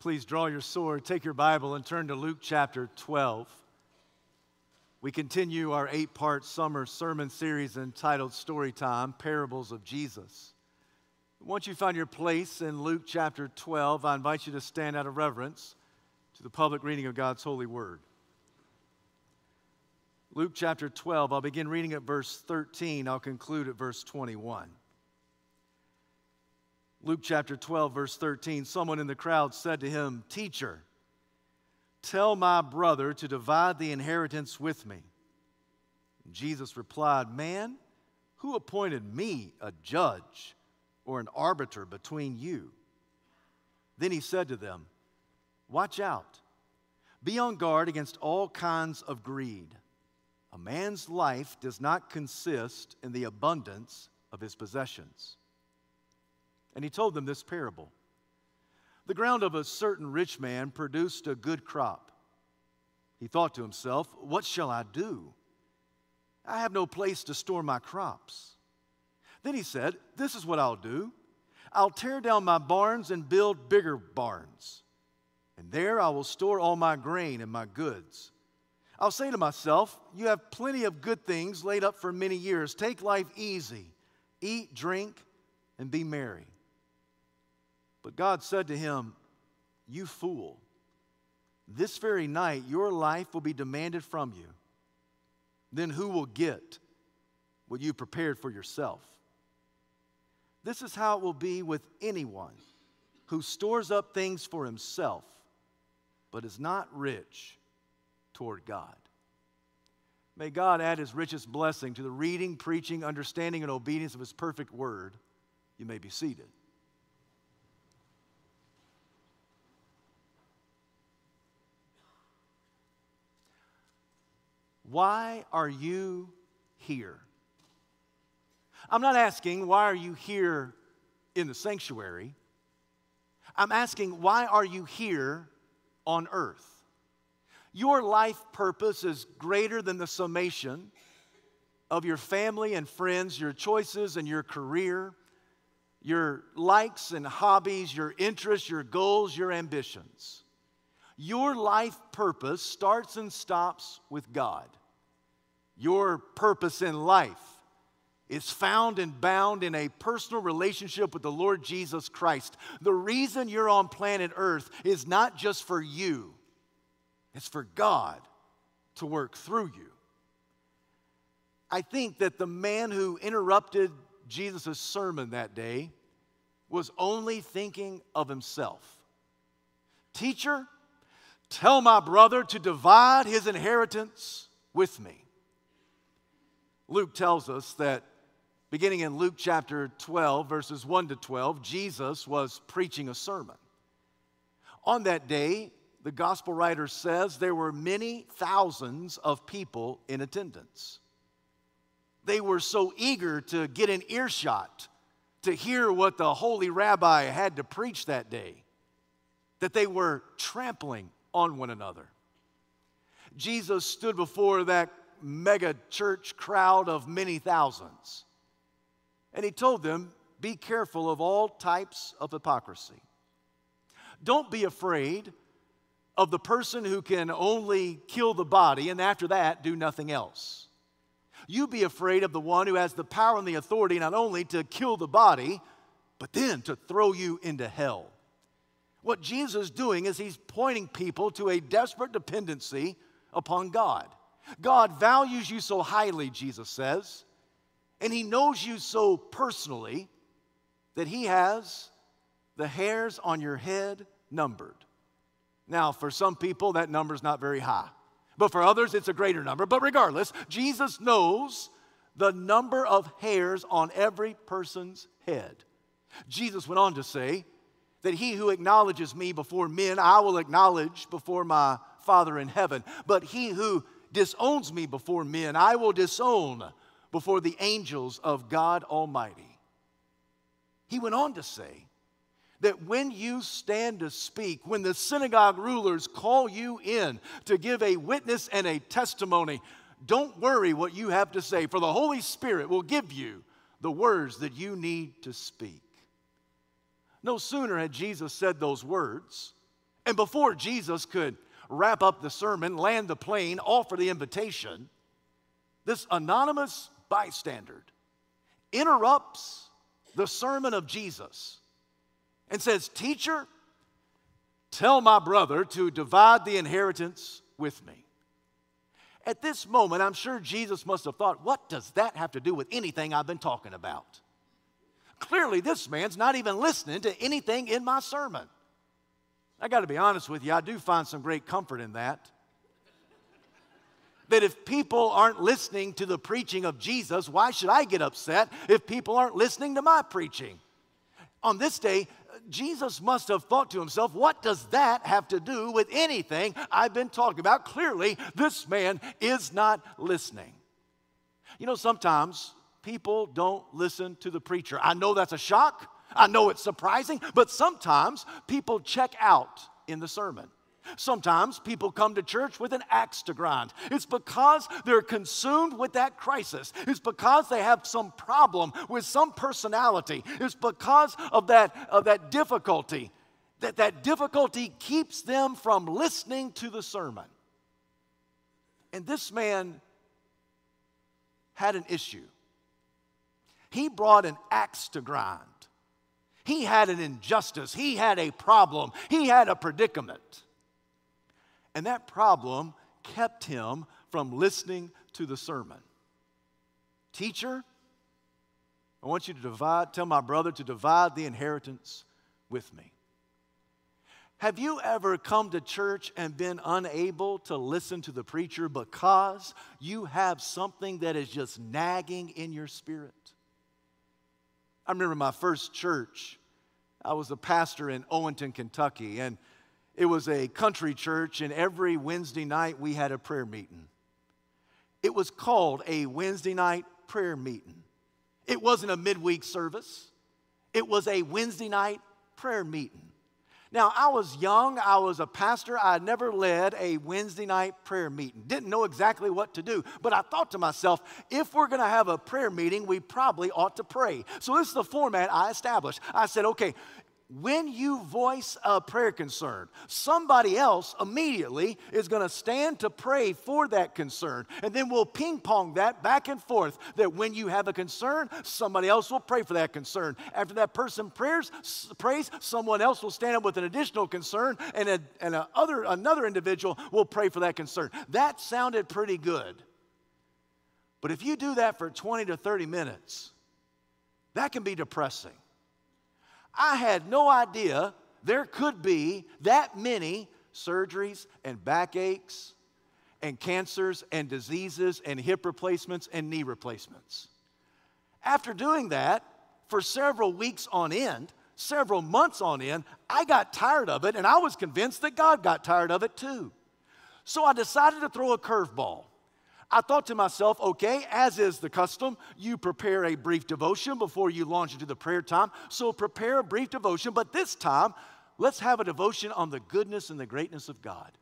Please draw your sword, take your Bible, and turn to Luke chapter 12. We continue our eight part summer sermon series entitled Storytime Parables of Jesus. Once you find your place in Luke chapter 12, I invite you to stand out of reverence to the public reading of God's holy word. Luke chapter 12, I'll begin reading at verse 13, I'll conclude at verse 21. Luke chapter 12, verse 13, someone in the crowd said to him, Teacher, tell my brother to divide the inheritance with me. Jesus replied, Man, who appointed me a judge or an arbiter between you? Then he said to them, Watch out. Be on guard against all kinds of greed. A man's life does not consist in the abundance of his possessions. And he told them this parable The ground of a certain rich man produced a good crop. He thought to himself, What shall I do? I have no place to store my crops. Then he said, This is what I'll do I'll tear down my barns and build bigger barns. And there I will store all my grain and my goods. I'll say to myself, You have plenty of good things laid up for many years. Take life easy, eat, drink, and be merry. But God said to him, You fool, this very night your life will be demanded from you. Then who will get what you prepared for yourself? This is how it will be with anyone who stores up things for himself, but is not rich toward God. May God add his richest blessing to the reading, preaching, understanding, and obedience of his perfect word. You may be seated. Why are you here? I'm not asking, why are you here in the sanctuary? I'm asking, why are you here on earth? Your life purpose is greater than the summation of your family and friends, your choices and your career, your likes and hobbies, your interests, your goals, your ambitions. Your life purpose starts and stops with God. Your purpose in life is found and bound in a personal relationship with the Lord Jesus Christ. The reason you're on planet Earth is not just for you, it's for God to work through you. I think that the man who interrupted Jesus' sermon that day was only thinking of himself. Teacher, tell my brother to divide his inheritance with me. Luke tells us that beginning in Luke chapter 12, verses 1 to 12, Jesus was preaching a sermon. On that day, the gospel writer says there were many thousands of people in attendance. They were so eager to get an earshot, to hear what the holy rabbi had to preach that day, that they were trampling on one another. Jesus stood before that mega church crowd of many thousands. And he told them, Be careful of all types of hypocrisy. Don't be afraid of the person who can only kill the body and after that do nothing else. You be afraid of the one who has the power and the authority not only to kill the body, but then to throw you into hell. What Jesus is doing is he's pointing people to a desperate dependency upon God. God values you so highly, Jesus says, and He knows you so personally that He has the hairs on your head numbered. Now, for some people, that number is not very high, but for others, it's a greater number. But regardless, Jesus knows the number of hairs on every person's head. Jesus went on to say that he who acknowledges me before men, I will acknowledge before my Father in heaven. But he who disowns me before men, I will disown before the angels of God Almighty. He went on to say that when you stand to speak, when the synagogue rulers call you in to give a witness and a testimony, don't worry what you have to say, for the Holy Spirit will give you the words that you need to speak. No sooner had Jesus said those words And before Jesus could wrap up the sermon, land the plane, offer the invitation, this anonymous bystander interrupts the sermon of Jesus and says, Teacher, tell my brother to divide the inheritance with me. At this moment, I'm sure Jesus must have thought, What does that have to do with anything I've been talking about? Clearly, this man's not even listening to anything in my sermon. I got to be honest with you, I do find some great comfort in that. That if people aren't listening to the preaching of Jesus, why should I get upset if people aren't listening to my preaching? On this day, Jesus must have thought to himself, what does that have to do with anything I've been talking about? Clearly, this man is not listening. You know, sometimes people don't listen to the preacher. I know that's a shock. I know it's surprising, but sometimes people check out in the sermon. Sometimes people come to church with an axe to grind. It's because they're consumed with that crisis. It's because they have some problem with some personality. It's because of that, of that difficulty. That, that difficulty keeps them from listening to the sermon. And this man had an issue. He brought an axe to grind. He had an injustice. He had a problem. He had a predicament. And that problem kept him from listening to the sermon. Teacher, I want you to divide, tell my brother to divide the inheritance with me. Have you ever come to church and been unable to listen to the preacher because you have something that is just nagging in your spirit? I remember my first church. I was a pastor in Owenton, Kentucky, and it was a country church, and every Wednesday night we had a prayer meeting. It was called a Wednesday night prayer meeting. It wasn't a midweek service, it was a Wednesday night prayer meeting. Now, I was young, I was a pastor, I never led a Wednesday night prayer meeting. Didn't know exactly what to do, but I thought to myself, if we're gonna have a prayer meeting, we probably ought to pray. So, this is the format I established. I said, okay, when you voice a prayer concern, somebody else immediately is going to stand to pray for that concern. And then we'll ping pong that back and forth that when you have a concern, somebody else will pray for that concern. After that person prayers, prays, someone else will stand up with an additional concern, and, a, and a other, another individual will pray for that concern. That sounded pretty good. But if you do that for 20 to 30 minutes, that can be depressing. I had no idea there could be that many surgeries and backaches and cancers and diseases and hip replacements and knee replacements. After doing that for several weeks on end, several months on end, I got tired of it and I was convinced that God got tired of it too. So I decided to throw a curveball. I thought to myself, okay, as is the custom, you prepare a brief devotion before you launch into the prayer time. So prepare a brief devotion, but this time, let's have a devotion on the goodness and the greatness of God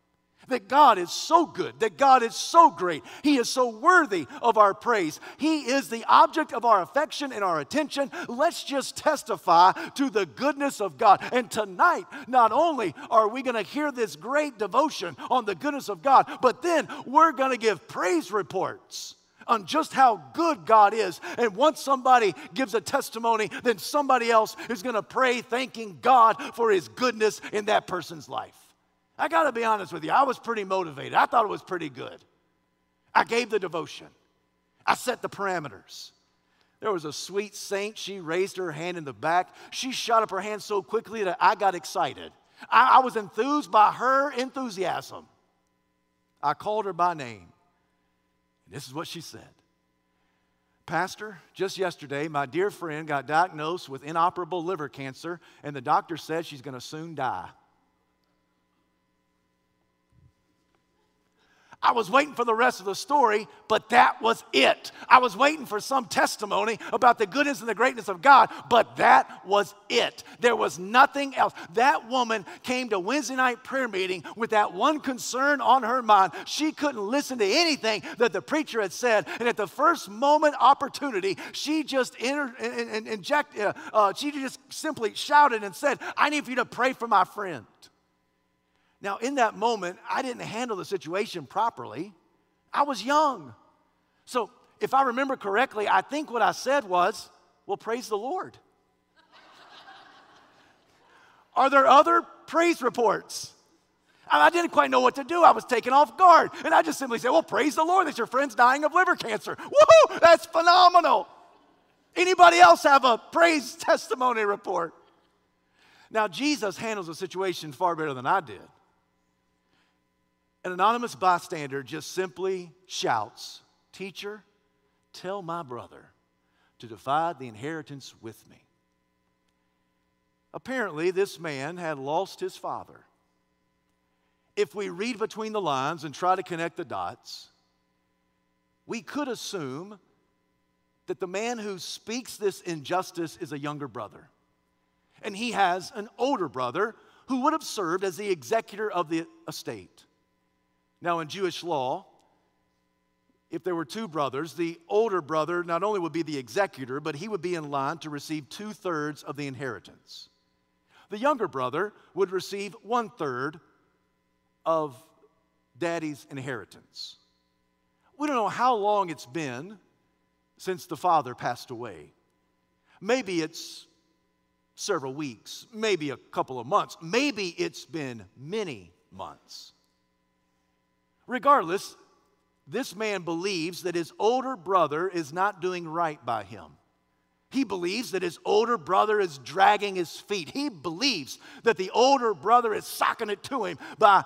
that God is so good, that God is so great. He is so worthy of our praise. He is the object of our affection and our attention. Let's just testify to the goodness of God. And tonight, not only are we going to hear this great devotion on the goodness of God, but then we're going to give praise reports on just how good God is. And once somebody gives a testimony, then somebody else is going to pray thanking God for his goodness in that person's life. I got to be honest with you, I was pretty motivated. I thought it was pretty good. I gave the devotion, I set the parameters. There was a sweet saint. She raised her hand in the back. She shot up her hand so quickly that I got excited. I, I was enthused by her enthusiasm. I called her by name. And this is what she said Pastor, just yesterday, my dear friend got diagnosed with inoperable liver cancer, and the doctor said she's going to soon die. I was waiting for the rest of the story, but that was it. I was waiting for some testimony about the goodness and the greatness of God, but that was it. There was nothing else. That woman came to Wednesday night prayer meeting with that one concern on her mind. She couldn't listen to anything that the preacher had said, and at the first moment opportunity, she just inter- inject, uh, uh, she just simply shouted and said, "I need for you to pray for my friend." Now, in that moment, I didn't handle the situation properly. I was young. So, if I remember correctly, I think what I said was, Well, praise the Lord. Are there other praise reports? I didn't quite know what to do. I was taken off guard. And I just simply said, Well, praise the Lord that your friend's dying of liver cancer. Woohoo! That's phenomenal. Anybody else have a praise testimony report? Now, Jesus handles the situation far better than I did. An anonymous bystander just simply shouts, Teacher, tell my brother to divide the inheritance with me. Apparently, this man had lost his father if we read between the lines and try to connect the dots, we could assume that the man who speaks this injustice is a younger brother. And he has an older brother who would have served as the executor of the estate. Now, in Jewish law, if there were two brothers, the older brother not only would be the executor, but he would be in line to receive two thirds of the inheritance. The younger brother would receive one third of daddy's inheritance. We don't know how long it's been since the father passed away. Maybe it's several weeks, maybe a couple of months, maybe it's been many months. Regardless, this man believes that his older brother is not doing right by him. He believes that his older brother is dragging his feet. He believes that the older brother is socking it to him by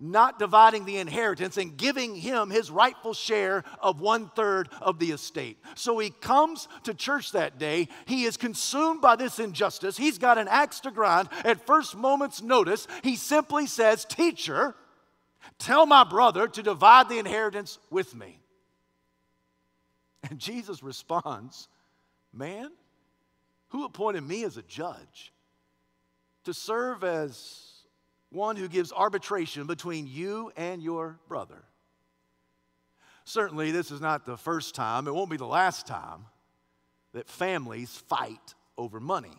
not dividing the inheritance and giving him his rightful share of one third of the estate. So he comes to church that day. He is consumed by this injustice. He's got an axe to grind. At first moment's notice, he simply says, Teacher, tell my brother to divide the inheritance with me. And Jesus responds, Man, who appointed me as a judge to serve as one who gives arbitration between you and your brother. Certainly, this is not the first time, it won't be the last time that families fight over money.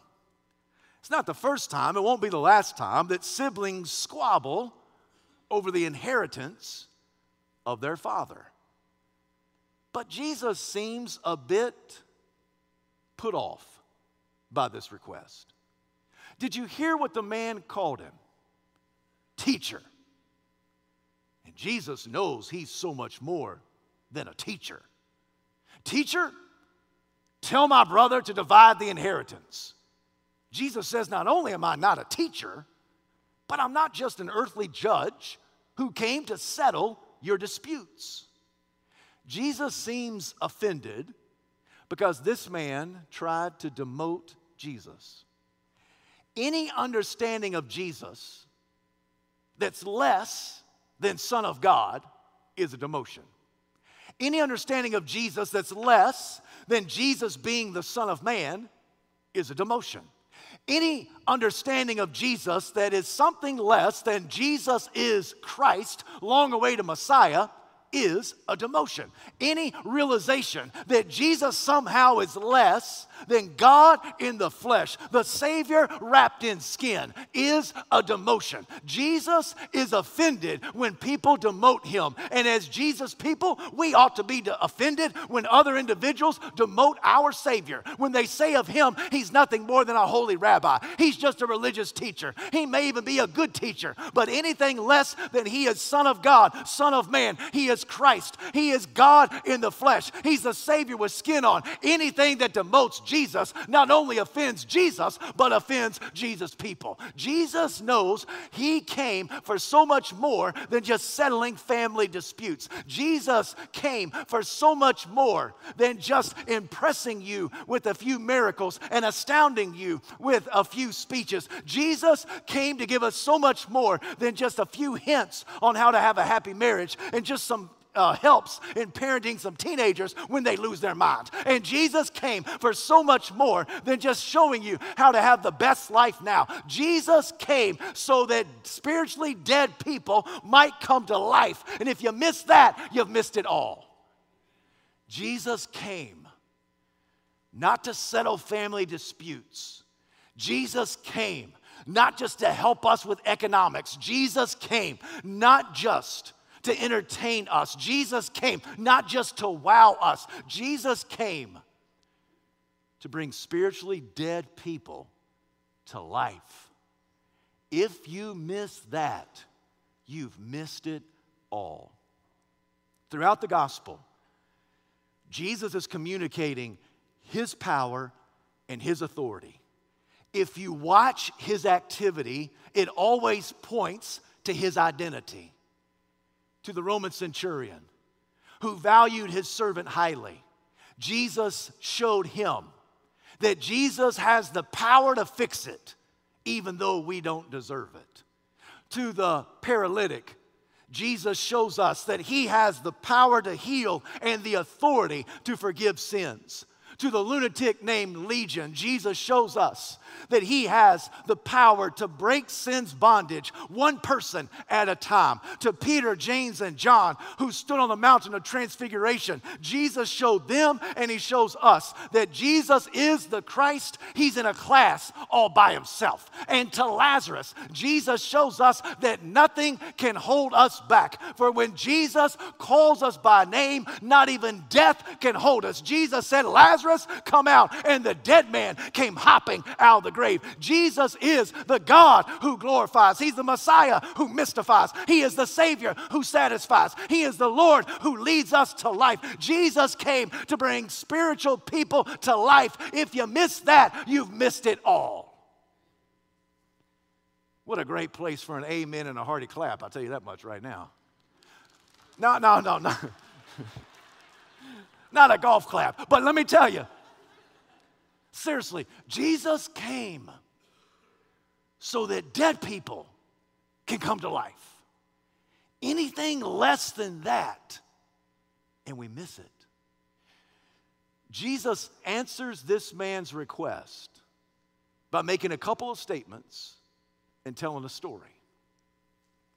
It's not the first time, it won't be the last time that siblings squabble over the inheritance of their father. But Jesus seems a bit put off by this request. Did you hear what the man called him? teacher. And Jesus knows he's so much more than a teacher. Teacher, tell my brother to divide the inheritance. Jesus says, Not only am I not a teacher, but I'm not just an earthly judge who came to settle your disputes. Jesus seems offended because this man tried to demote Jesus. Any understanding of Jesus that's less than Son of God is a demotion. Any understanding of Jesus that's less than Jesus being the Son of Man is a demotion. Any understanding of Jesus that is something less than Jesus is Christ, long awaited Messiah, is a demotion. Any realization that Jesus somehow is less than God in the flesh, the Savior wrapped in skin, is a demotion. Jesus is offended when people demote him. And as Jesus people, we ought to be offended when other individuals demote our Savior. When they say of him, he's nothing more than a holy rabbi, he's just a religious teacher. He may even be a good teacher, but anything less than he is Son of God, Son of Man, he is Christ, he is God in the flesh, he's the Savior with skin on. Anything that demotes Jesus not only offends Jesus, but offends Jesus' people. Jesus knows he came for so much more than just settling family disputes. Jesus came for so much more than just impressing you with a few miracles and astounding you with a few speeches. Jesus came to give us so much more than just a few hints on how to have a happy marriage and just some uh, helps in parenting some teenagers when they lose their minds. And Jesus came for so much more than just showing you how to have the best life now. Jesus came so that spiritually dead people might come to life. And if you miss that, you've missed it all. Jesus came not to settle family disputes, Jesus came not just to help us with economics. Jesus came not just to entertain us. Jesus came not just to wow us. Jesus came to bring spiritually dead people to life. If you miss that, you've missed it all. Throughout the gospel, Jesus is communicating his power and his authority. If you watch his activity, it always points to his identity. To the Roman centurion who valued his servant highly, Jesus showed him that Jesus has the power to fix it, even though we don't deserve it. To the paralytic, Jesus shows us that he has the power to heal and the authority to forgive sins to the lunatic named Legion, Jesus shows us that he has the power to break sin's bondage one person at a time. To Peter, James, and John, who stood on the mountain of transfiguration, Jesus showed them and he shows us that Jesus is the Christ. He's in a class all by himself. And to Lazarus, Jesus shows us that nothing can hold us back. For when Jesus calls us by name, not even death can hold us. Jesus said, Lazarus, come out. And the dead man came hopping out the grave. Jesus is the God who glorifies. He's the Messiah who mystifies. He is the Savior who satisfies. He is the Lord who leads us to life. Jesus came to bring spiritual people to life. If you miss that, you've missed it all. What a great place for an amen and a hearty clap. I'll tell you that much right now. No, no, no, no. not a golf clap. But let me tell you, seriously, Jesus came so that dead people can come to life. Anything less than that, and we miss it. Jesus answers this man's request by making a couple of statements and telling a story.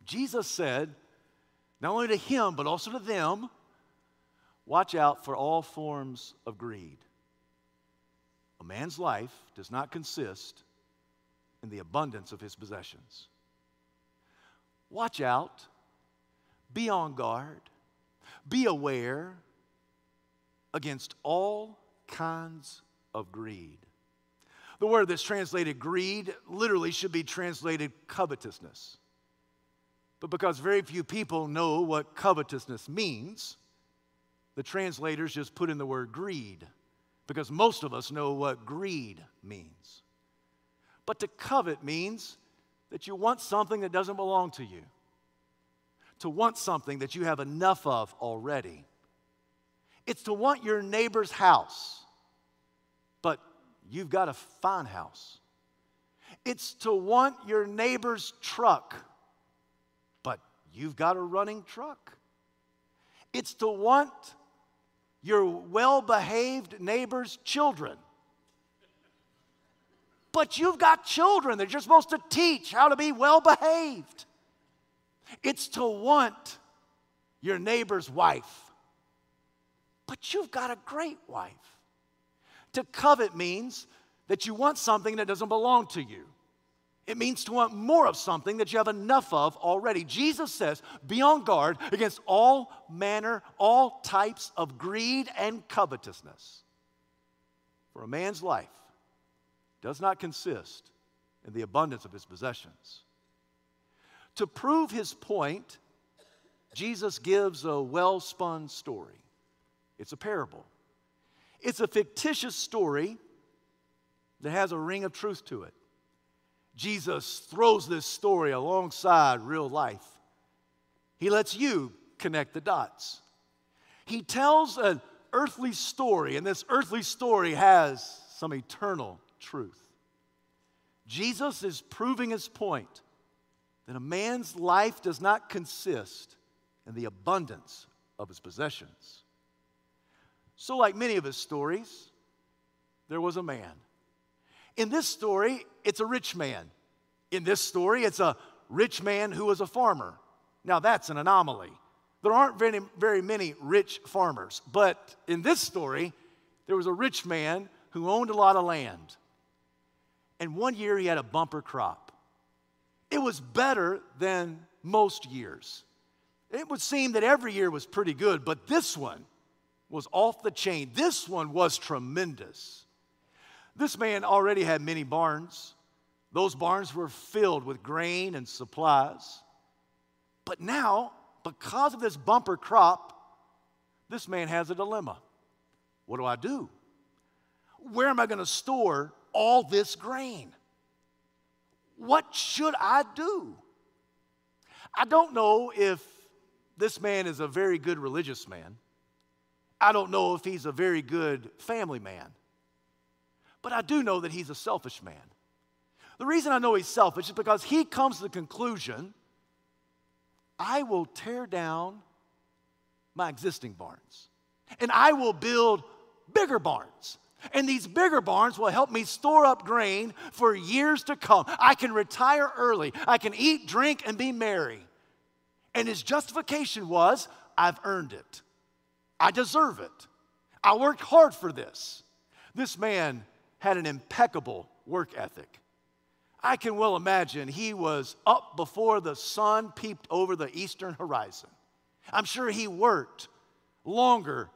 Jesus said, not only to him, but also to them, Watch out for all forms of greed. A man's life does not consist in the abundance of his possessions. Watch out, be on guard, be aware against all kinds of greed. The word that's translated greed literally should be translated covetousness. But because very few people know what covetousness means, the translators just put in the word greed because most of us know what greed means. But to covet means that you want something that doesn't belong to you, to want something that you have enough of already. It's to want your neighbor's house, but you've got a fine house. It's to want your neighbor's truck, but you've got a running truck. It's to want your well behaved neighbor's children. But you've got children that you're supposed to teach how to be well behaved. It's to want your neighbor's wife. But you've got a great wife. To covet means that you want something that doesn't belong to you. It means to want more of something that you have enough of already. Jesus says, be on guard against all manner, all types of greed and covetousness. For a man's life does not consist in the abundance of his possessions. To prove his point, Jesus gives a well spun story. It's a parable. It's a fictitious story that has a ring of truth to it. Jesus throws this story alongside real life. He lets you connect the dots. He tells an earthly story, and this earthly story has some eternal truth. Jesus is proving his point that a man's life does not consist in the abundance of his possessions. So, like many of his stories, there was a man in this story, it's a rich man. In this story, it's a rich man who was a farmer. Now, that's an anomaly. There aren't very, very many rich farmers. But in this story, there was a rich man who owned a lot of land. And one year he had a bumper crop. It was better than most years. It would seem that every year was pretty good, but this one was off the chain. This one was tremendous. This man already had many barns. Those barns were filled with grain and supplies. But now, because of this bumper crop, this man has a dilemma. What do I do? Where am I going to store all this grain? What should I do? I don't know if this man is a very good religious man. I don't know if he's a very good family man. But I do know that he's a selfish man. The reason I know he's selfish is because he comes to the conclusion I will tear down my existing barns and I will build bigger barns. And these bigger barns will help me store up grain for years to come. I can retire early. I can eat, drink, and be merry. And his justification was I've earned it. I deserve it. I worked hard for this. This man had an impeccable work ethic. I can well imagine he was up before the sun peeped over the eastern horizon. I'm sure he worked longer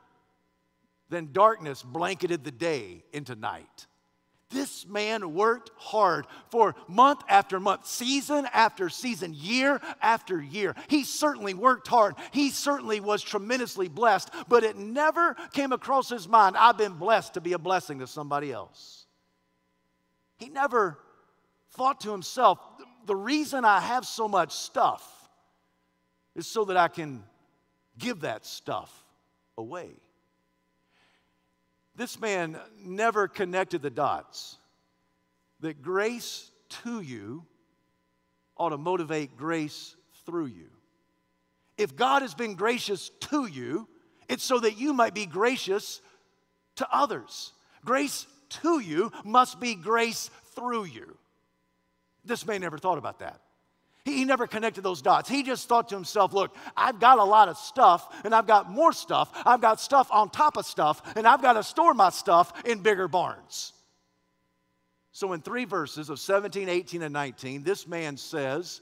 than darkness blanketed the day into night. This man worked hard for month after month, season after season, year after year. He certainly worked hard. He certainly was tremendously blessed, but it never came across his mind I've been blessed to be a blessing to somebody else. He never thought to himself, the reason I have so much stuff is so that I can give that stuff away. This man never connected the dots that grace to you ought to motivate grace through you. If God has been gracious to you, it's so that you might be gracious to others. Grace to you must be grace through you. This man never thought about that. He never connected those dots. He just thought to himself, look, I've got a lot of stuff, and I've got more stuff. I've got stuff on top of stuff, and I've got to store my stuff in bigger barns. So, in three verses of 17, 18, and 19, this man says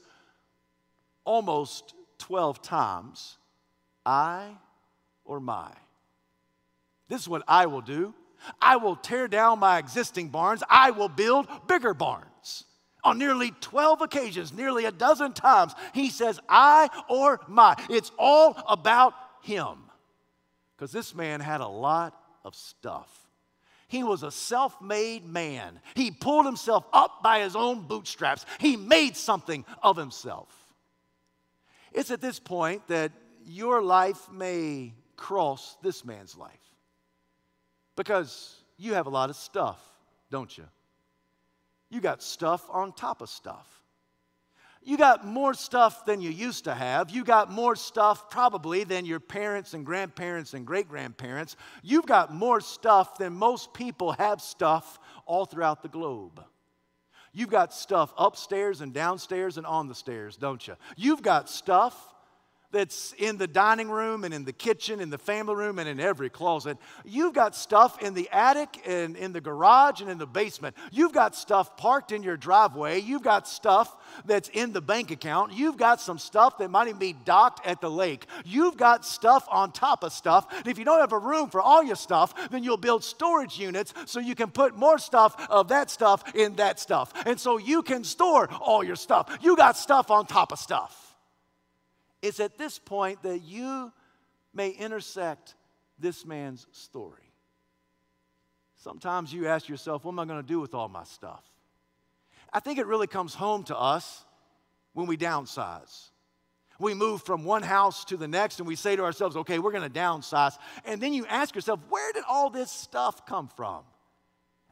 almost 12 times, I or my. This is what I will do. I will tear down my existing barns, I will build bigger barns. On nearly 12 occasions, nearly a dozen times, he says, I or my. It's all about him. Because this man had a lot of stuff. He was a self made man. He pulled himself up by his own bootstraps. He made something of himself. It's at this point that your life may cross this man's life because you have a lot of stuff, don't you? You got stuff on top of stuff. You got more stuff than you used to have. You got more stuff probably than your parents and grandparents and great grandparents. You've got more stuff than most people have stuff all throughout the globe. You've got stuff upstairs and downstairs and on the stairs, don't you? You've got stuff that's in the dining room and in the kitchen, in the family room, and in every closet. You've got stuff in the attic and in the garage and in the basement. You've got stuff parked in your driveway. You've got stuff that's in the bank account. You've got some stuff that might even be docked at the lake. You've got stuff on top of stuff. And if you don't have a room for all your stuff, then you'll build storage units so you can put more stuff of that stuff in that stuff. And so you can store all your stuff. You got stuff on top of stuff. It's at this point that you may intersect this man's story. Sometimes you ask yourself, what am I going to do with all my stuff? I think it really comes home to us when we downsize. We move from one house to the next and we say to ourselves, okay, we're going to downsize. And then you ask yourself, where did all this stuff come from?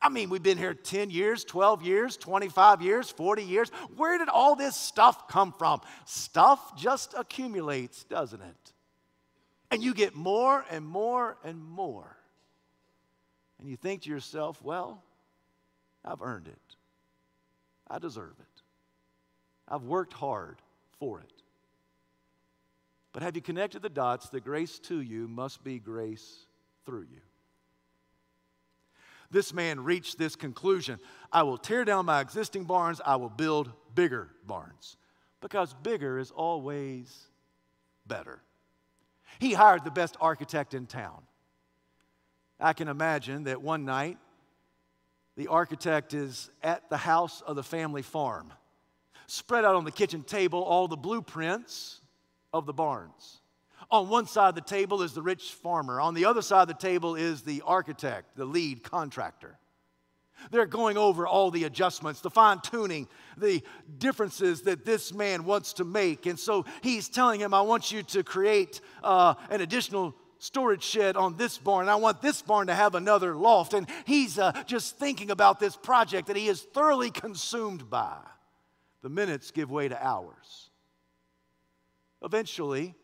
I mean, we've been here 10 years, 12 years, 25 years, 40 years. Where did all this stuff come from? Stuff just accumulates, doesn't it? And you get more and more and more. And you think to yourself, well, I've earned it. I deserve it. I've worked hard for it. But have you connected the dots that grace to you must be grace through you? This man reached this conclusion I will tear down my existing barns, I will build bigger barns. Because bigger is always better. He hired the best architect in town. I can imagine that one night the architect is at the house of the family farm. Spread out on the kitchen table all the blueprints of the barns. On one side of the table is the rich farmer. On the other side of the table is the architect, the lead contractor. They're going over all the adjustments, the fine tuning, the differences that this man wants to make. And so he's telling him, I want you to create uh, an additional storage shed on this barn. I want this barn to have another loft. And he's uh, just thinking about this project that he is thoroughly consumed by. The minutes give way to hours. Eventually,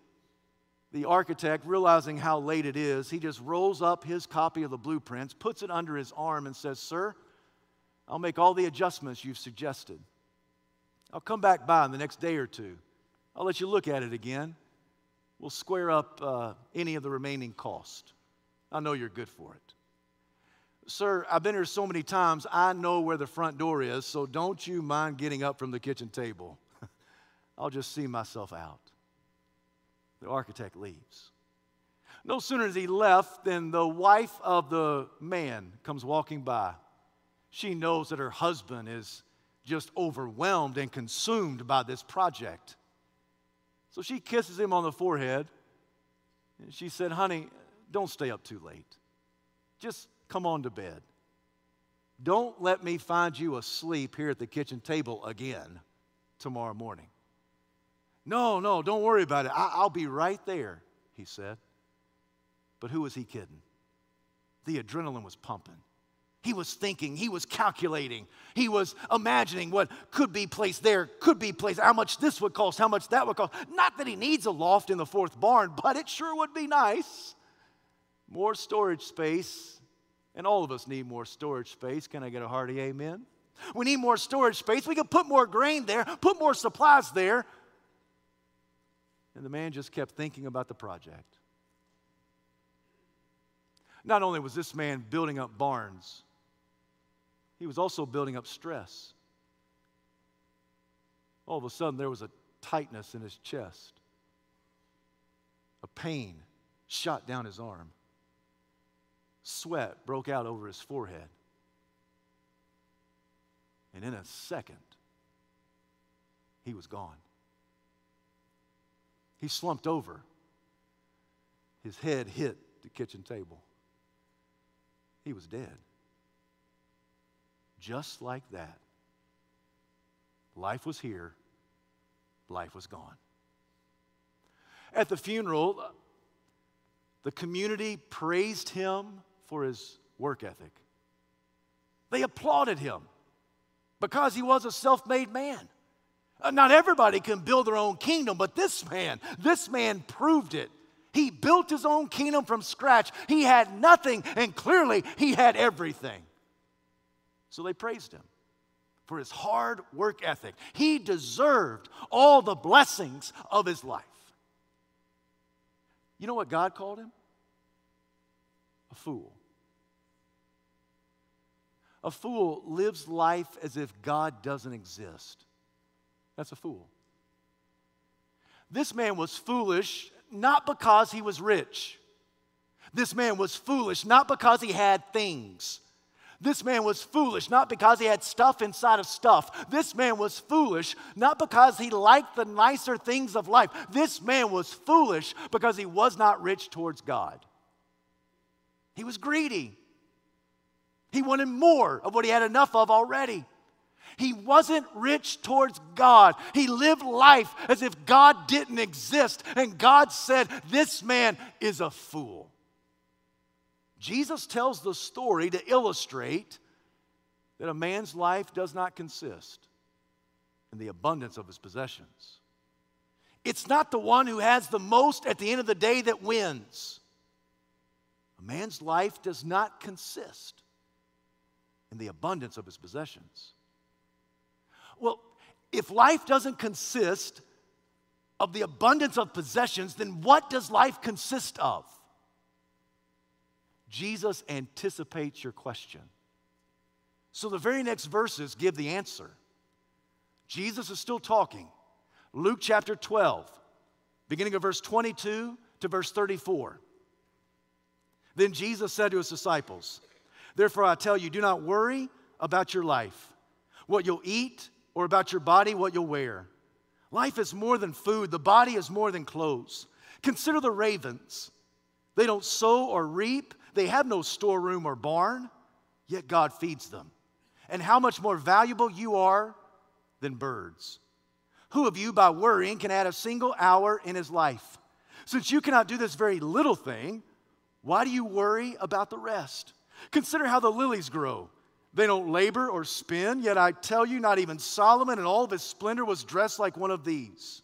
the architect, realizing how late it is, he just rolls up his copy of the blueprints, puts it under his arm, and says, Sir, I'll make all the adjustments you've suggested. I'll come back by in the next day or two. I'll let you look at it again. We'll square up uh, any of the remaining cost. I know you're good for it. Sir, I've been here so many times, I know where the front door is, so don't you mind getting up from the kitchen table. I'll just see myself out. The architect leaves. No sooner has he left than the wife of the man comes walking by. She knows that her husband is just overwhelmed and consumed by this project. So she kisses him on the forehead and she said, Honey, don't stay up too late. Just come on to bed. Don't let me find you asleep here at the kitchen table again tomorrow morning. No, no, don't worry about it. I- will be right there, he said. But who was he kidding? The adrenaline was pumping. He was thinking, he was calculating, he was imagining what could be placed there, could be placed, how much this would cost, how much that would cost. Not that he needs a loft in the fourth barn, but it sure would be nice. More storage space, and all of us need more storage space. Can I get a hearty amen? We need more storage space. We can put more grain there, put more supplies there. And the man just kept thinking about the project. Not only was this man building up barns, he was also building up stress. All of a sudden, there was a tightness in his chest. A pain shot down his arm. Sweat broke out over his forehead. And in a second, he was gone. He slumped over. His head hit the kitchen table. He was dead. Just like that. Life was here, life was gone. At the funeral, the community praised him for his work ethic. They applauded him because he was a self made man. Uh, not everybody can build their own kingdom, but this man, this man proved it. He built his own kingdom from scratch. He had nothing, and clearly he had everything. So they praised him for his hard work ethic. He deserved all the blessings of his life. You know what God called him? A fool. A fool lives life as if God doesn't exist. That's a fool. This man was foolish not because he was rich. This man was foolish not because he had things. This man was foolish, not because he had stuff inside of stuff. This man was foolish, not because he liked the nicer things of life. This man was foolish because he was not rich towards God. He was greedy. He wanted more of what he had enough of already. He wasn't rich towards God. He lived life as if God didn't exist. And God said, This man is a fool. Jesus tells the story to illustrate that a man's life does not consist in the abundance of his possessions. It's not the one who has the most at the end of the day that wins. A man's life does not consist in the abundance of his possessions. Well, if life doesn't consist of the abundance of possessions, then what does life consist of? Jesus anticipates your question. So the very next verses give the answer. Jesus is still talking. Luke chapter 12, beginning of verse 22 to verse 34. Then Jesus said to his disciples, Therefore I tell you, do not worry about your life, what you'll eat, or about your body, what you'll wear. Life is more than food, the body is more than clothes. Consider the ravens. They don't sow or reap, they have no storeroom or barn, yet God feeds them. And how much more valuable you are than birds. Who of you, by worrying, can add a single hour in his life? Since you cannot do this very little thing, why do you worry about the rest? Consider how the lilies grow. They don't labor or spin, yet I tell you, not even Solomon in all of his splendor was dressed like one of these.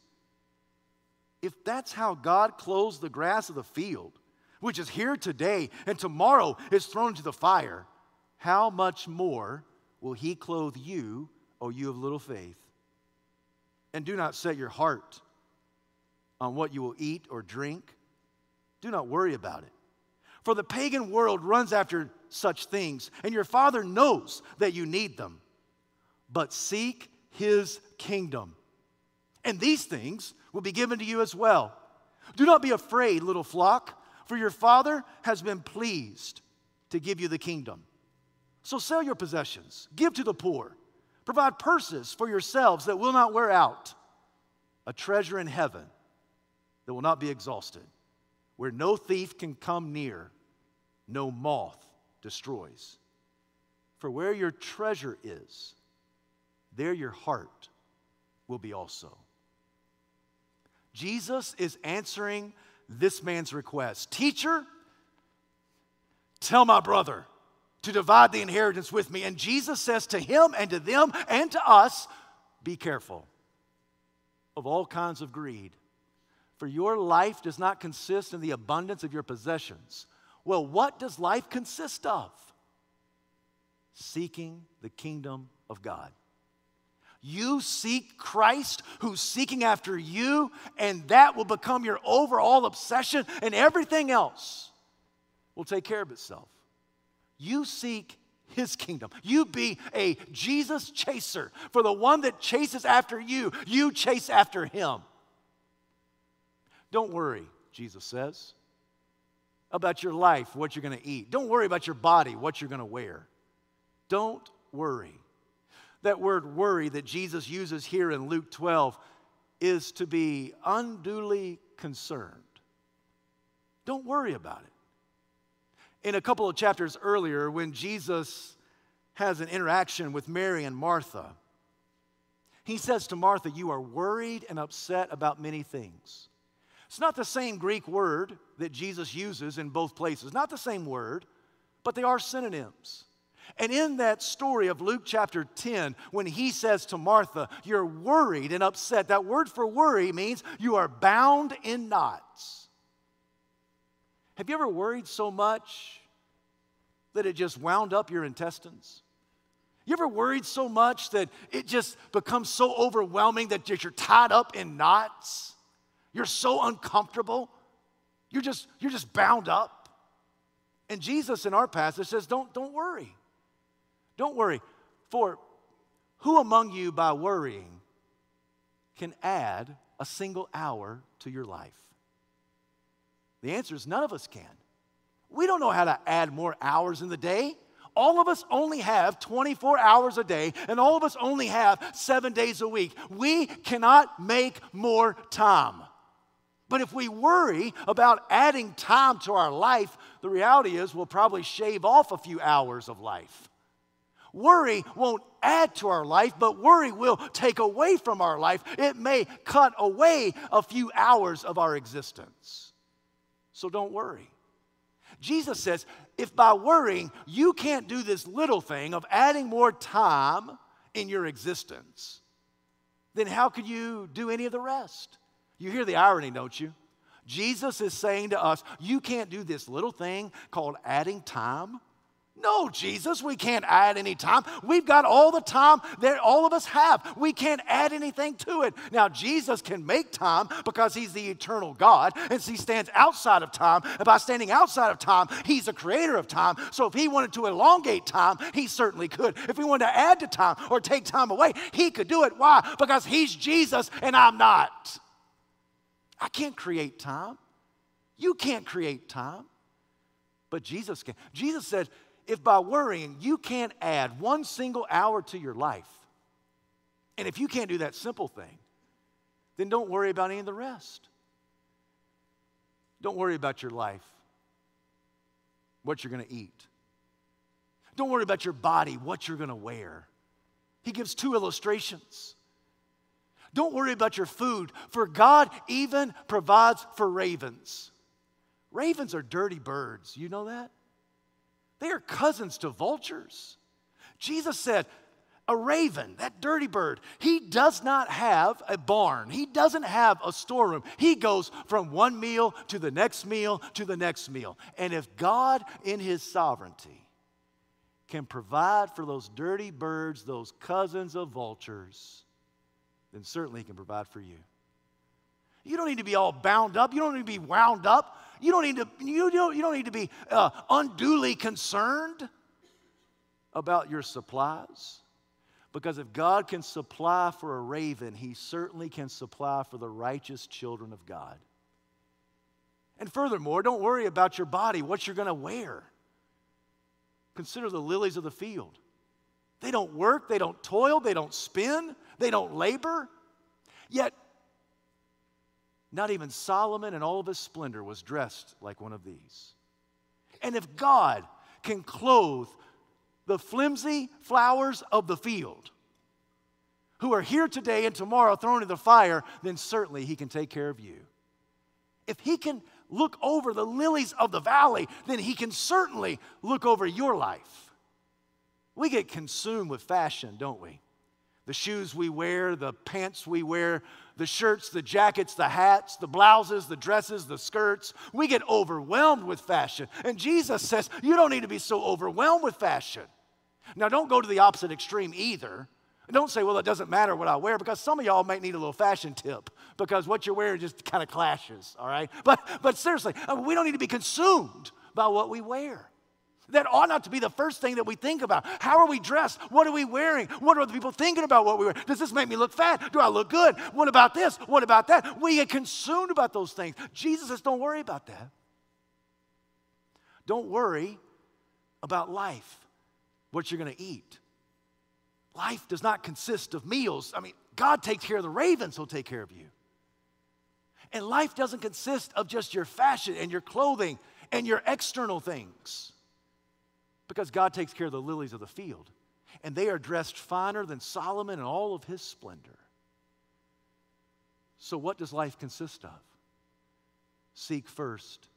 If that's how God clothes the grass of the field, which is here today and tomorrow is thrown into the fire, how much more will he clothe you, O you of little faith? And do not set your heart on what you will eat or drink. Do not worry about it. For the pagan world runs after such things, and your Father knows that you need them. But seek His kingdom, and these things will be given to you as well. Do not be afraid, little flock, for your Father has been pleased to give you the kingdom. So sell your possessions, give to the poor, provide purses for yourselves that will not wear out, a treasure in heaven that will not be exhausted, where no thief can come near no moth destroys. For where your treasure is, there your heart will be also. Jesus is answering this man's request Teacher, tell my brother to divide the inheritance with me. And Jesus says to him and to them and to us, Be careful of all kinds of greed, for your life does not consist in the abundance of your possessions. Well, what does life consist of? Seeking the kingdom of God. You seek Christ who's seeking after you, and that will become your overall obsession, and everything else will take care of itself. You seek his kingdom. You be a Jesus chaser. For the one that chases after you, you chase after him. Don't worry, Jesus says about your life, what you're going to eat. Don't worry about your body, what you're going to wear. Don't worry. That word worry that Jesus uses here in Luke 12 is to be unduly concerned. Don't worry about it. In a couple of chapters earlier, when Jesus has an interaction with Mary and Martha, he says to Martha, You are worried and upset about many things. It's not the same Greek word that Jesus uses in both places, not the same word, but they are synonyms. And in that story of Luke chapter 10, when he says to Martha, You're worried and upset, that word for worry means you are bound in knots. Have you ever worried so much that it just wound up your intestines? You ever worried so much that it just becomes so overwhelming that you're tied up in knots? You're so uncomfortable. You're just, you're just bound up. And Jesus in our passage says, don't, don't worry. Don't worry. For who among you, by worrying, can add a single hour to your life? The answer is none of us can. We don't know how to add more hours in the day. All of us only have 24 hours a day, and all of us only have seven days a week. We cannot make more time. But if we worry about adding time to our life, the reality is we'll probably shave off a few hours of life. Worry won't add to our life, but worry will take away from our life. It may cut away a few hours of our existence. So don't worry. Jesus says if by worrying you can't do this little thing of adding more time in your existence, then how could you do any of the rest? You hear the irony, don't you? Jesus is saying to us, you can't do this little thing called adding time No, Jesus, we can't add any time. We've got all the time that all of us have. We can't add anything to it. Now, Jesus can make time because he's the eternal God and he stands outside of time. And by standing outside of time, he's the creator of time. So if he wanted to elongate time, he certainly could. If he wanted to add to time or take time away, he could do it. Why? Because he's Jesus and I'm not. I can't create time. You can't create time. But Jesus can. Jesus said, if by worrying you can't add one single hour to your life, and if you can't do that simple thing, then don't worry about any of the rest. Don't worry about your life, what you're going to eat. Don't worry about your body, what you're going to wear. He gives two illustrations. Don't worry about your food, for God even provides for ravens. Ravens are dirty birds. You know that? They are cousins to vultures. Jesus said, a raven, that dirty bird, he does not have a barn. He doesn't have a storeroom. He goes from one meal to the next meal to the next meal. And if God, in his sovereignty, can provide for those dirty birds, those cousins of vultures, then certainly he can provide for you. You don't need to be all bound up. You don't need to be wound up. You don't need to, you don't, you don't need to be uh, unduly concerned about your supplies. Because if God can supply for a raven, he certainly can supply for the righteous children of God. And furthermore, don't worry about your body, what you're going to wear. Consider the lilies of the field. They don't work, they don't toil, they don't spin, they don't labor. Yet not even Solomon in all of his splendor was dressed like one of these. And if God can clothe the flimsy flowers of the field, who are here today and tomorrow thrown into the fire, then certainly he can take care of you. If he can look over the lilies of the valley, then he can certainly look over your life. We get consumed with fashion, don't we? The shoes we wear, the pants we wear, the shirts, the jackets, the hats, the blouses, the dresses, the skirts. We get overwhelmed with fashion. And Jesus says, You don't need to be so overwhelmed with fashion. Now, don't go to the opposite extreme either. Don't say, well, it doesn't matter what I wear, because some of y'all might need a little fashion tip because what you're wearing just kind of clashes, all right? But, but seriously, uh, we don't need to be consumed by what we wear. That ought not to be the first thing that we think about. How are we dressed? What are we wearing? What are the people thinking about what we wear? Does this make me look fat? Do I look good? What about this? What about that? We get consumed about those things. Jesus says, don't worry about that. Don't worry about life, what you're going to eat. Life does not consist of meals. I mean, God takes care of the ravens, He'll take care of you. And life doesn't consist of just your fashion and your clothing and your external things. Because God takes care of the lilies of the field, and they are dressed finer than Solomon in all of his splendor. So, what does life consist of? Seek first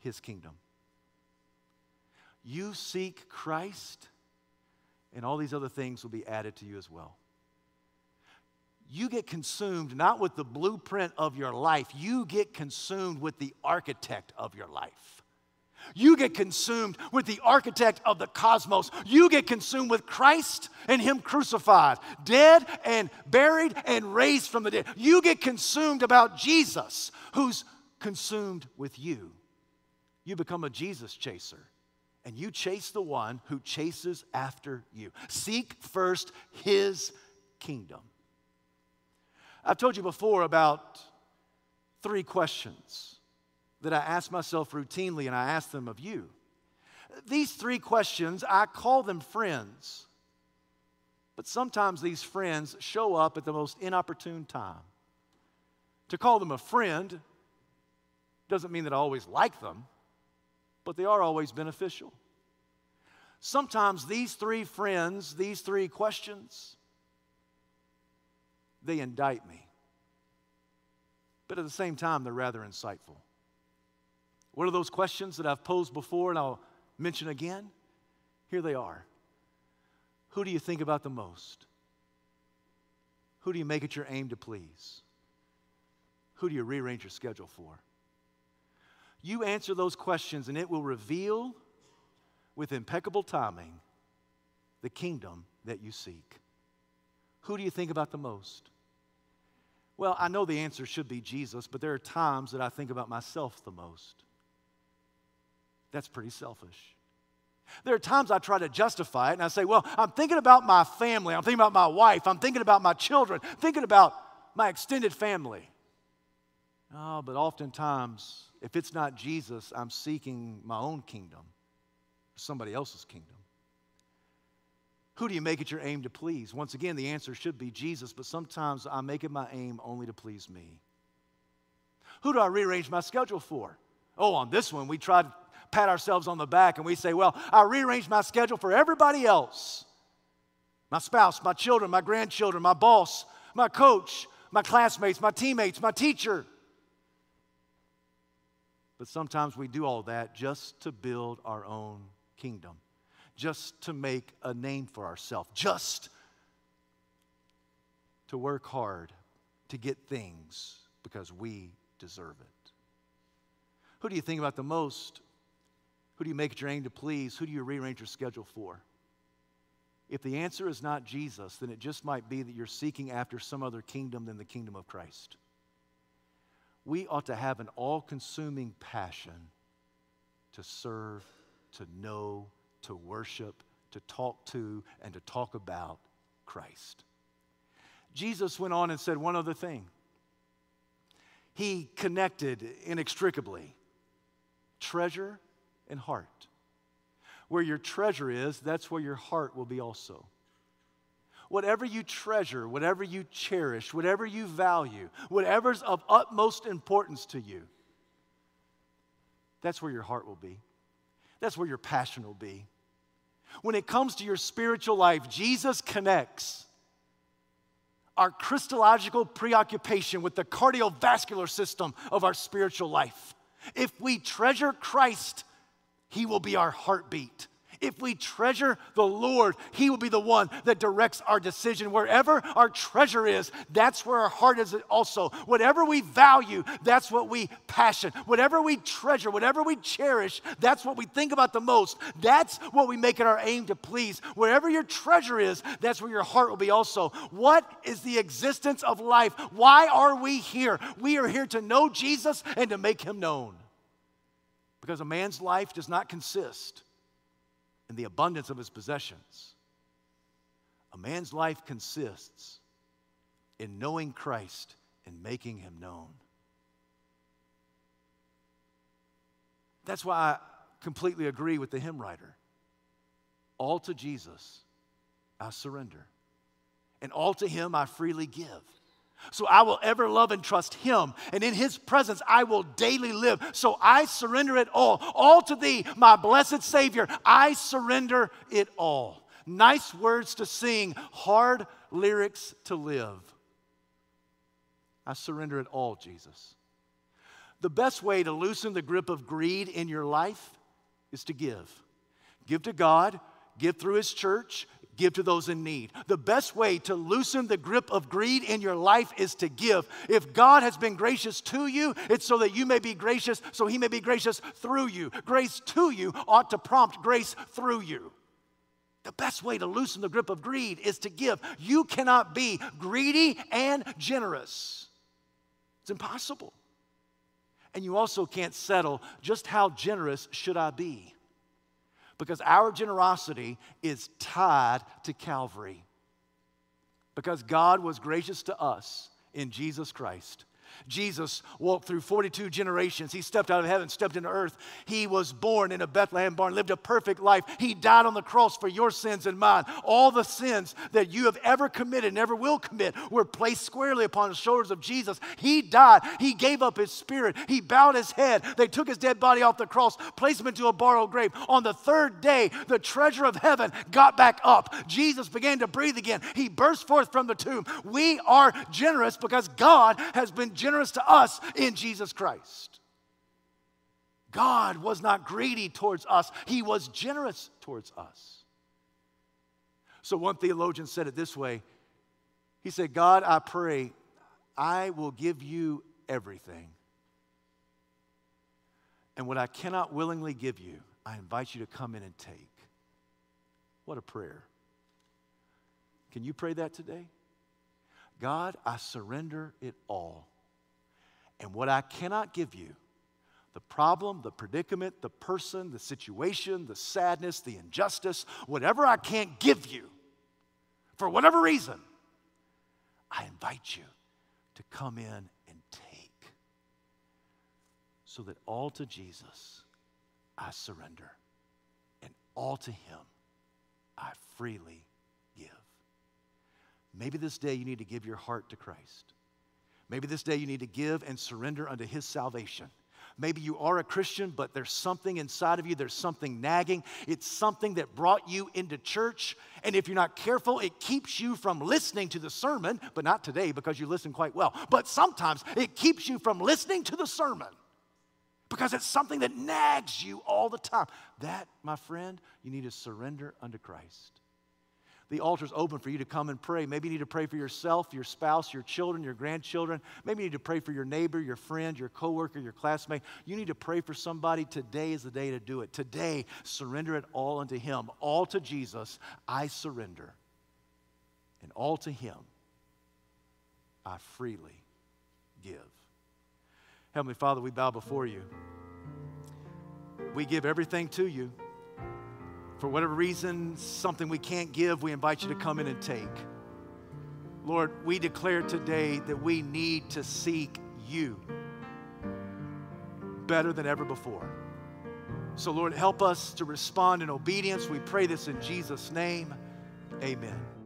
his kingdom. You seek Christ, and all these other things will be added to you as well. You get consumed not with the blueprint of your life, you get consumed with the architect of your life. You get consumed with the architect of the cosmos. You get consumed with Christ and Him crucified, dead and buried and raised from the dead. You get consumed about Jesus, who's consumed with you. You become a Jesus chaser, and you chase the one who chases after you. Seek first His kingdom. I've told you before about three questions that I ask myself routinely, and I ask them of you. These three questions, I call them friends. But sometimes these friends show up at the most inopportune time. To call them a friend doesn't mean that I always like them, but they are always beneficial. Sometimes these three friends, these three questions, they indict me. But at the same time, they're rather insightful. What are those questions that I've posed before and I'll mention again? Here they are. Who do you think about the most? Who do you make it your aim to please? Who do you rearrange your schedule for? You answer those questions, and it will reveal with impeccable timing the kingdom that you seek? Who do you think about the most? Well, I know the answer should be Jesus, but there are times that I think about myself the most. That's pretty selfish. There are times I try to justify it and I say, well, I'm thinking about my family, I'm thinking about my wife, I'm thinking about my children, thinking about my extended family. Oh, but oftentimes, if it's not Jesus, I'm seeking my own kingdom, somebody else's kingdom. Who do you make it your aim to please? Once again, the answer should be Jesus, but sometimes I make it my aim only to please me. Who do I rearrange my schedule for? Oh, on this one, we to pat ourselves on the back and we say, Well, I rearranged my schedule for everybody else my spouse, my children, my grandchildren, my boss, my coach, my classmates, my teammates, my teacher. But sometimes we do all that just to build our own kingdom, just to make a name for ourselves, just to work hard to get things because we deserve it. Who do you think about the most who do you make it your aim to please? Who do you rearrange your schedule for? If the answer is not Jesus, then it just might be that you're seeking after some other kingdom than the kingdom of Christ. We ought to have an all consuming passion to serve, to know, to worship, to talk to, and to talk about Christ. Jesus went on and said one other thing. He connected inextricably treasure and heart. Where your treasure is, that's where your heart will be also. Whatever you treasure, whatever you cherish, whatever you value, whatever's of utmost importance to you, that's where your heart will be. That's where your passion will be. When it comes to your spiritual life, Jesus connects our Christological preoccupation with the cardiovascular system of our spiritual life. If we treasure Christ, he will be our heartbeat. If we treasure the Lord, He will be the one that directs our decision. Wherever our treasure is, that's where our heart is also. Whatever we value, that's what we passion. Whatever we treasure, whatever we cherish, that's what we think about the most. That's what we make it our aim to please. Wherever your treasure is, that's where your heart will be also. What is the existence of life? Why are we here? We are here to know Jesus and to make Him known. Because a man's life does not consist in the abundance of his possessions. A man's life consists in knowing Christ and making him known. That's why I completely agree with the hymn writer. All to Jesus I surrender, and all to him I freely give. So I will ever love and trust him. And in his presence, I will daily live. So I surrender it all. All to thee, my blessed Savior. I surrender it all. Nice words to sing, hard lyrics to live. I surrender it all, Jesus. The best way to loosen the grip of greed in your life is to give. Give to God, give through His church, give to those in need. The best way to loosen the grip of greed in your life is to give. If God has been gracious to you, it's so that you may be gracious, so He may be gracious through you. Grace to you ought to prompt grace through you. The best way to loosen the grip of greed is to give. You cannot be greedy and generous, it's impossible. And you also can't settle just how generous should I be because our generosity is tied to Calvary. Because God was gracious to us in Jesus Christ. Jesus walked through 42 generations. He stepped out of heaven, stepped into earth. He was born in a Bethlehem barn, lived a perfect life. He died on the cross for your sins and mine. All the sins that you have ever committed, never will commit, were placed squarely upon the shoulders of Jesus. He died. He gave up his spirit. He bowed his head. They took his dead body off the cross, placed him into a borrowed grave. On the third day, the treasure of heaven got back up. Jesus began to breathe again. He burst forth from the tomb. We are generous because God has been generous to us in Jesus Christ. God was not greedy towards us, He was generous towards us. So, one theologian said it this way He said, God, I pray, I will give you everything. And what I cannot willingly give you, I invite you to come in and take. What a prayer. Can you pray that today? God, I surrender it all. And what I cannot give you, the problem, the predicament, the person, the situation, the sadness, the injustice, whatever I can't give you, for whatever reason, I invite you to come in and take. So that all to Jesus I surrender, and all to Him I freely give. Maybe this day you need to give your heart to Christ. Maybe this day you need to give and surrender unto His salvation. Maybe you are a Christian, but there's something inside of you, there's something nagging. It's something that brought you into church. And if you're not careful, it keeps you from listening to the sermon, but not today because you listen quite well. But sometimes it keeps you from listening to the sermon because it's something that nags you all the time. That, my friend, you need to surrender unto Christ. The altar's open for you to come and pray. Maybe you need to pray for yourself, your spouse, your children, your grandchildren. Maybe you need to pray for your neighbor, your friend, your coworker, your classmate. You need to pray for somebody. Today is the day to do it. Today, surrender it all unto Him. All to Jesus, I surrender. And all to Him, I freely give. Heavenly Father, we bow before you. We give everything to you. For whatever reason, something we can't give, we invite you to come in and take. Lord, we declare today that we need to seek you better than ever before. So, Lord, help us to respond in obedience. We pray this in Jesus' name. Amen.